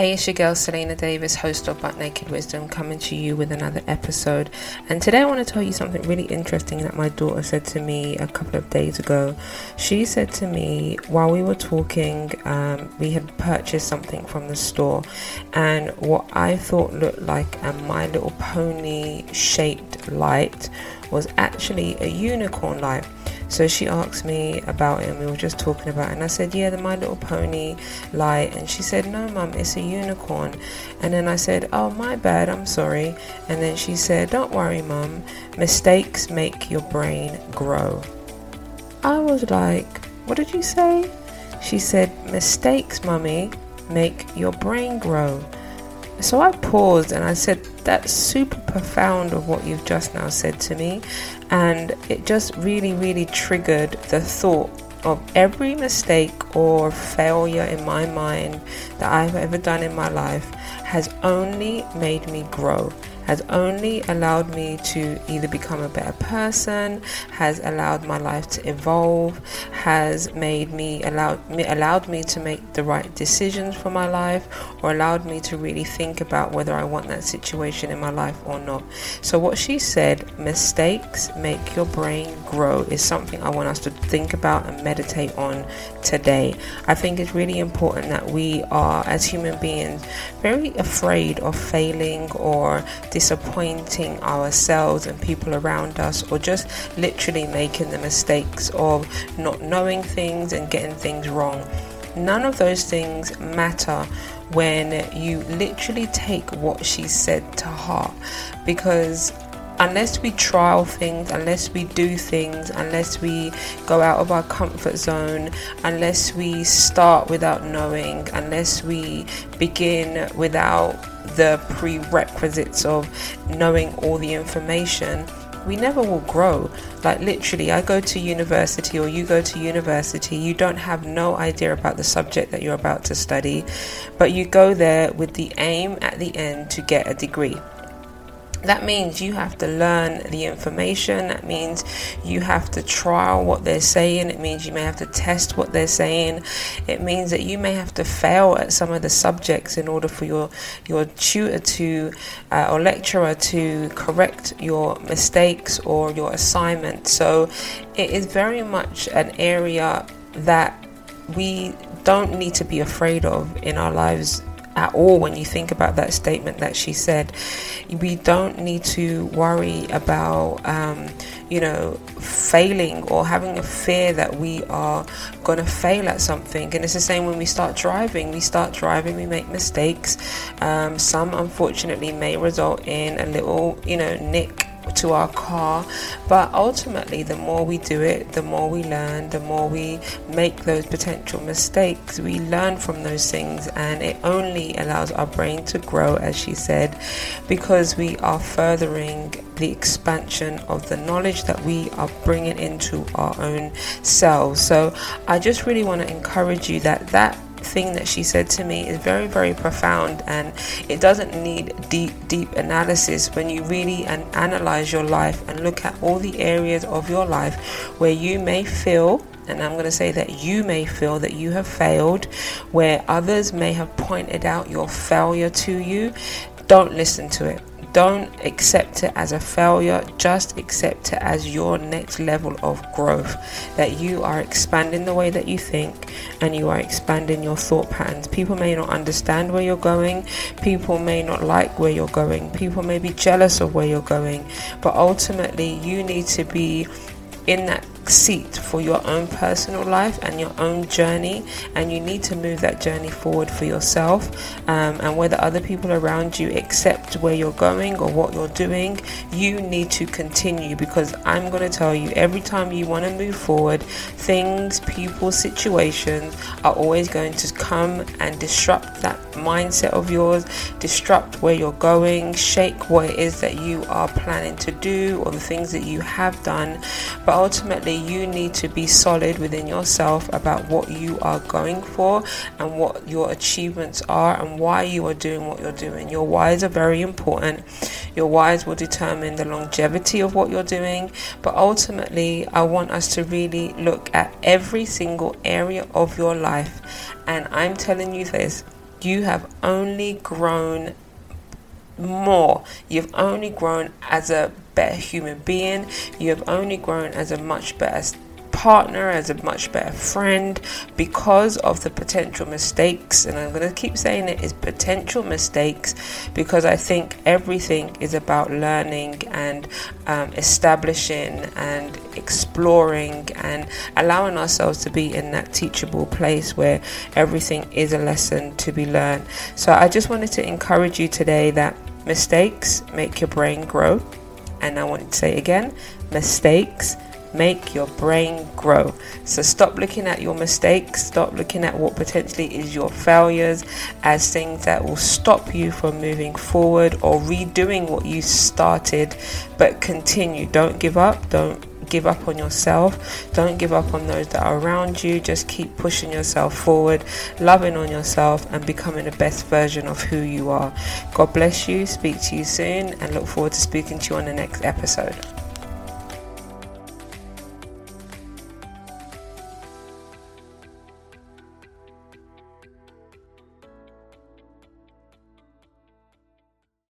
Hey, it's your girl Selina Davis, host of Butt Naked Wisdom, coming to you with another episode. And today I want to tell you something really interesting that my daughter said to me a couple of days ago. She said to me while we were talking, um, we had purchased something from the store, and what I thought looked like a My Little Pony shaped light was actually a unicorn light. So she asked me about it, and we were just talking about it. And I said, Yeah, the My Little Pony light. And she said, No, mum, it's a unicorn. And then I said, Oh, my bad, I'm sorry. And then she said, Don't worry, mum, mistakes make your brain grow. I was like, What did you say? She said, Mistakes, mummy, make your brain grow. So I paused and I said, That's super profound of what you've just now said to me. And it just really, really triggered the thought of every mistake or failure in my mind that I've ever done in my life has only made me grow has only allowed me to either become a better person, has allowed my life to evolve, has made me allowed me allowed me to make the right decisions for my life, or allowed me to really think about whether I want that situation in my life or not. So what she said, mistakes make your brain grow, is something I want us to think about and meditate on today. I think it's really important that we are, as human beings, very afraid of failing or disappointing ourselves and people around us, or just literally making the mistakes of not knowing things and getting things wrong. None of those things matter when you literally take what she said to heart because unless we trial things, unless we do things, unless we go out of our comfort zone, unless we start without knowing, unless we begin without the prerequisites of knowing all the information, we never will grow. Like literally, I go to university or you go to university, you don't have no idea about the subject that you're about to study, but you go there with the aim at the end to get a degree that means you have to learn the information. That means you have to trial what they're saying. It means you may have to test what they're saying. It means that you may have to fail at some of the subjects in order for your your tutor to uh, or lecturer to correct your mistakes or your assignment so it is very much an area that we don't need to be afraid of in our lives at all when you think about that statement that she said. We don't need to worry about, um, you know, failing or having a fear that we are going to fail at something. And it's the same when we start driving. We start driving, we make mistakes. Um, some, unfortunately, may result in a little, you know, nick to our car. But ultimately, the more we do it, the more we learn, the more we make those potential mistakes, we learn from those things, and it only allows our brain to grow, as she said, because we are furthering the expansion of the knowledge that we are bringing into our own selves. So, I just really want to encourage you that that thing that she said to me is very, very profound and it doesn't need deep, deep analysis when you really and analyze your life and look at all the areas of your life where you may feel and I'm going to say that you may feel that you have failed, where others may have pointed out your failure to you. Don't listen to it don't accept it as a failure, just accept it as your next level of growth. That you are expanding the way that you think and you are expanding your thought patterns. People may not understand where you're going, people may not like where you're going, people may be jealous of where you're going, but ultimately, you need to be in that seat for your own personal life and your own journey, and you need to move that journey forward for yourself. Um, and whether other people around you accept where you're going or what you're doing, you need to continue because I'm going to tell you every time you want to move forward, things, people, situations are always going to come and disrupt that mindset of yours, disrupt where you're going, shake what it is that you are planning to do or the things that you have done. But ultimately, you need to be solid within yourself about what you are going for and what your achievements are and why you are doing what you're doing. Your whys are very important. Your whys will determine the longevity of what you're doing, but ultimately, I want us to really look at every single area of your life. And I'm telling you this you have only grown more. You've only grown as a better human being. You have only grown as a much better partner, as a much better friend because of the potential mistakes. And I'm going to keep saying it is potential mistakes because I think everything is about learning and um, establishing and exploring and allowing ourselves to be in that teachable place where everything is a lesson to be learned. So I just wanted to encourage you today that mistakes make your brain grow. And I want to say again mistakes make your brain grow. So stop looking at your mistakes, stop looking at what potentially is your failures as things that will stop you from moving forward or redoing what you started, but continue. Don't give up, don't give up on yourself. Don't give up on those that are around you. Just keep pushing yourself forward, loving on yourself, and becoming the best version of who you are. God bless you. Speak to you soon, and look forward to speaking to you on the next episode.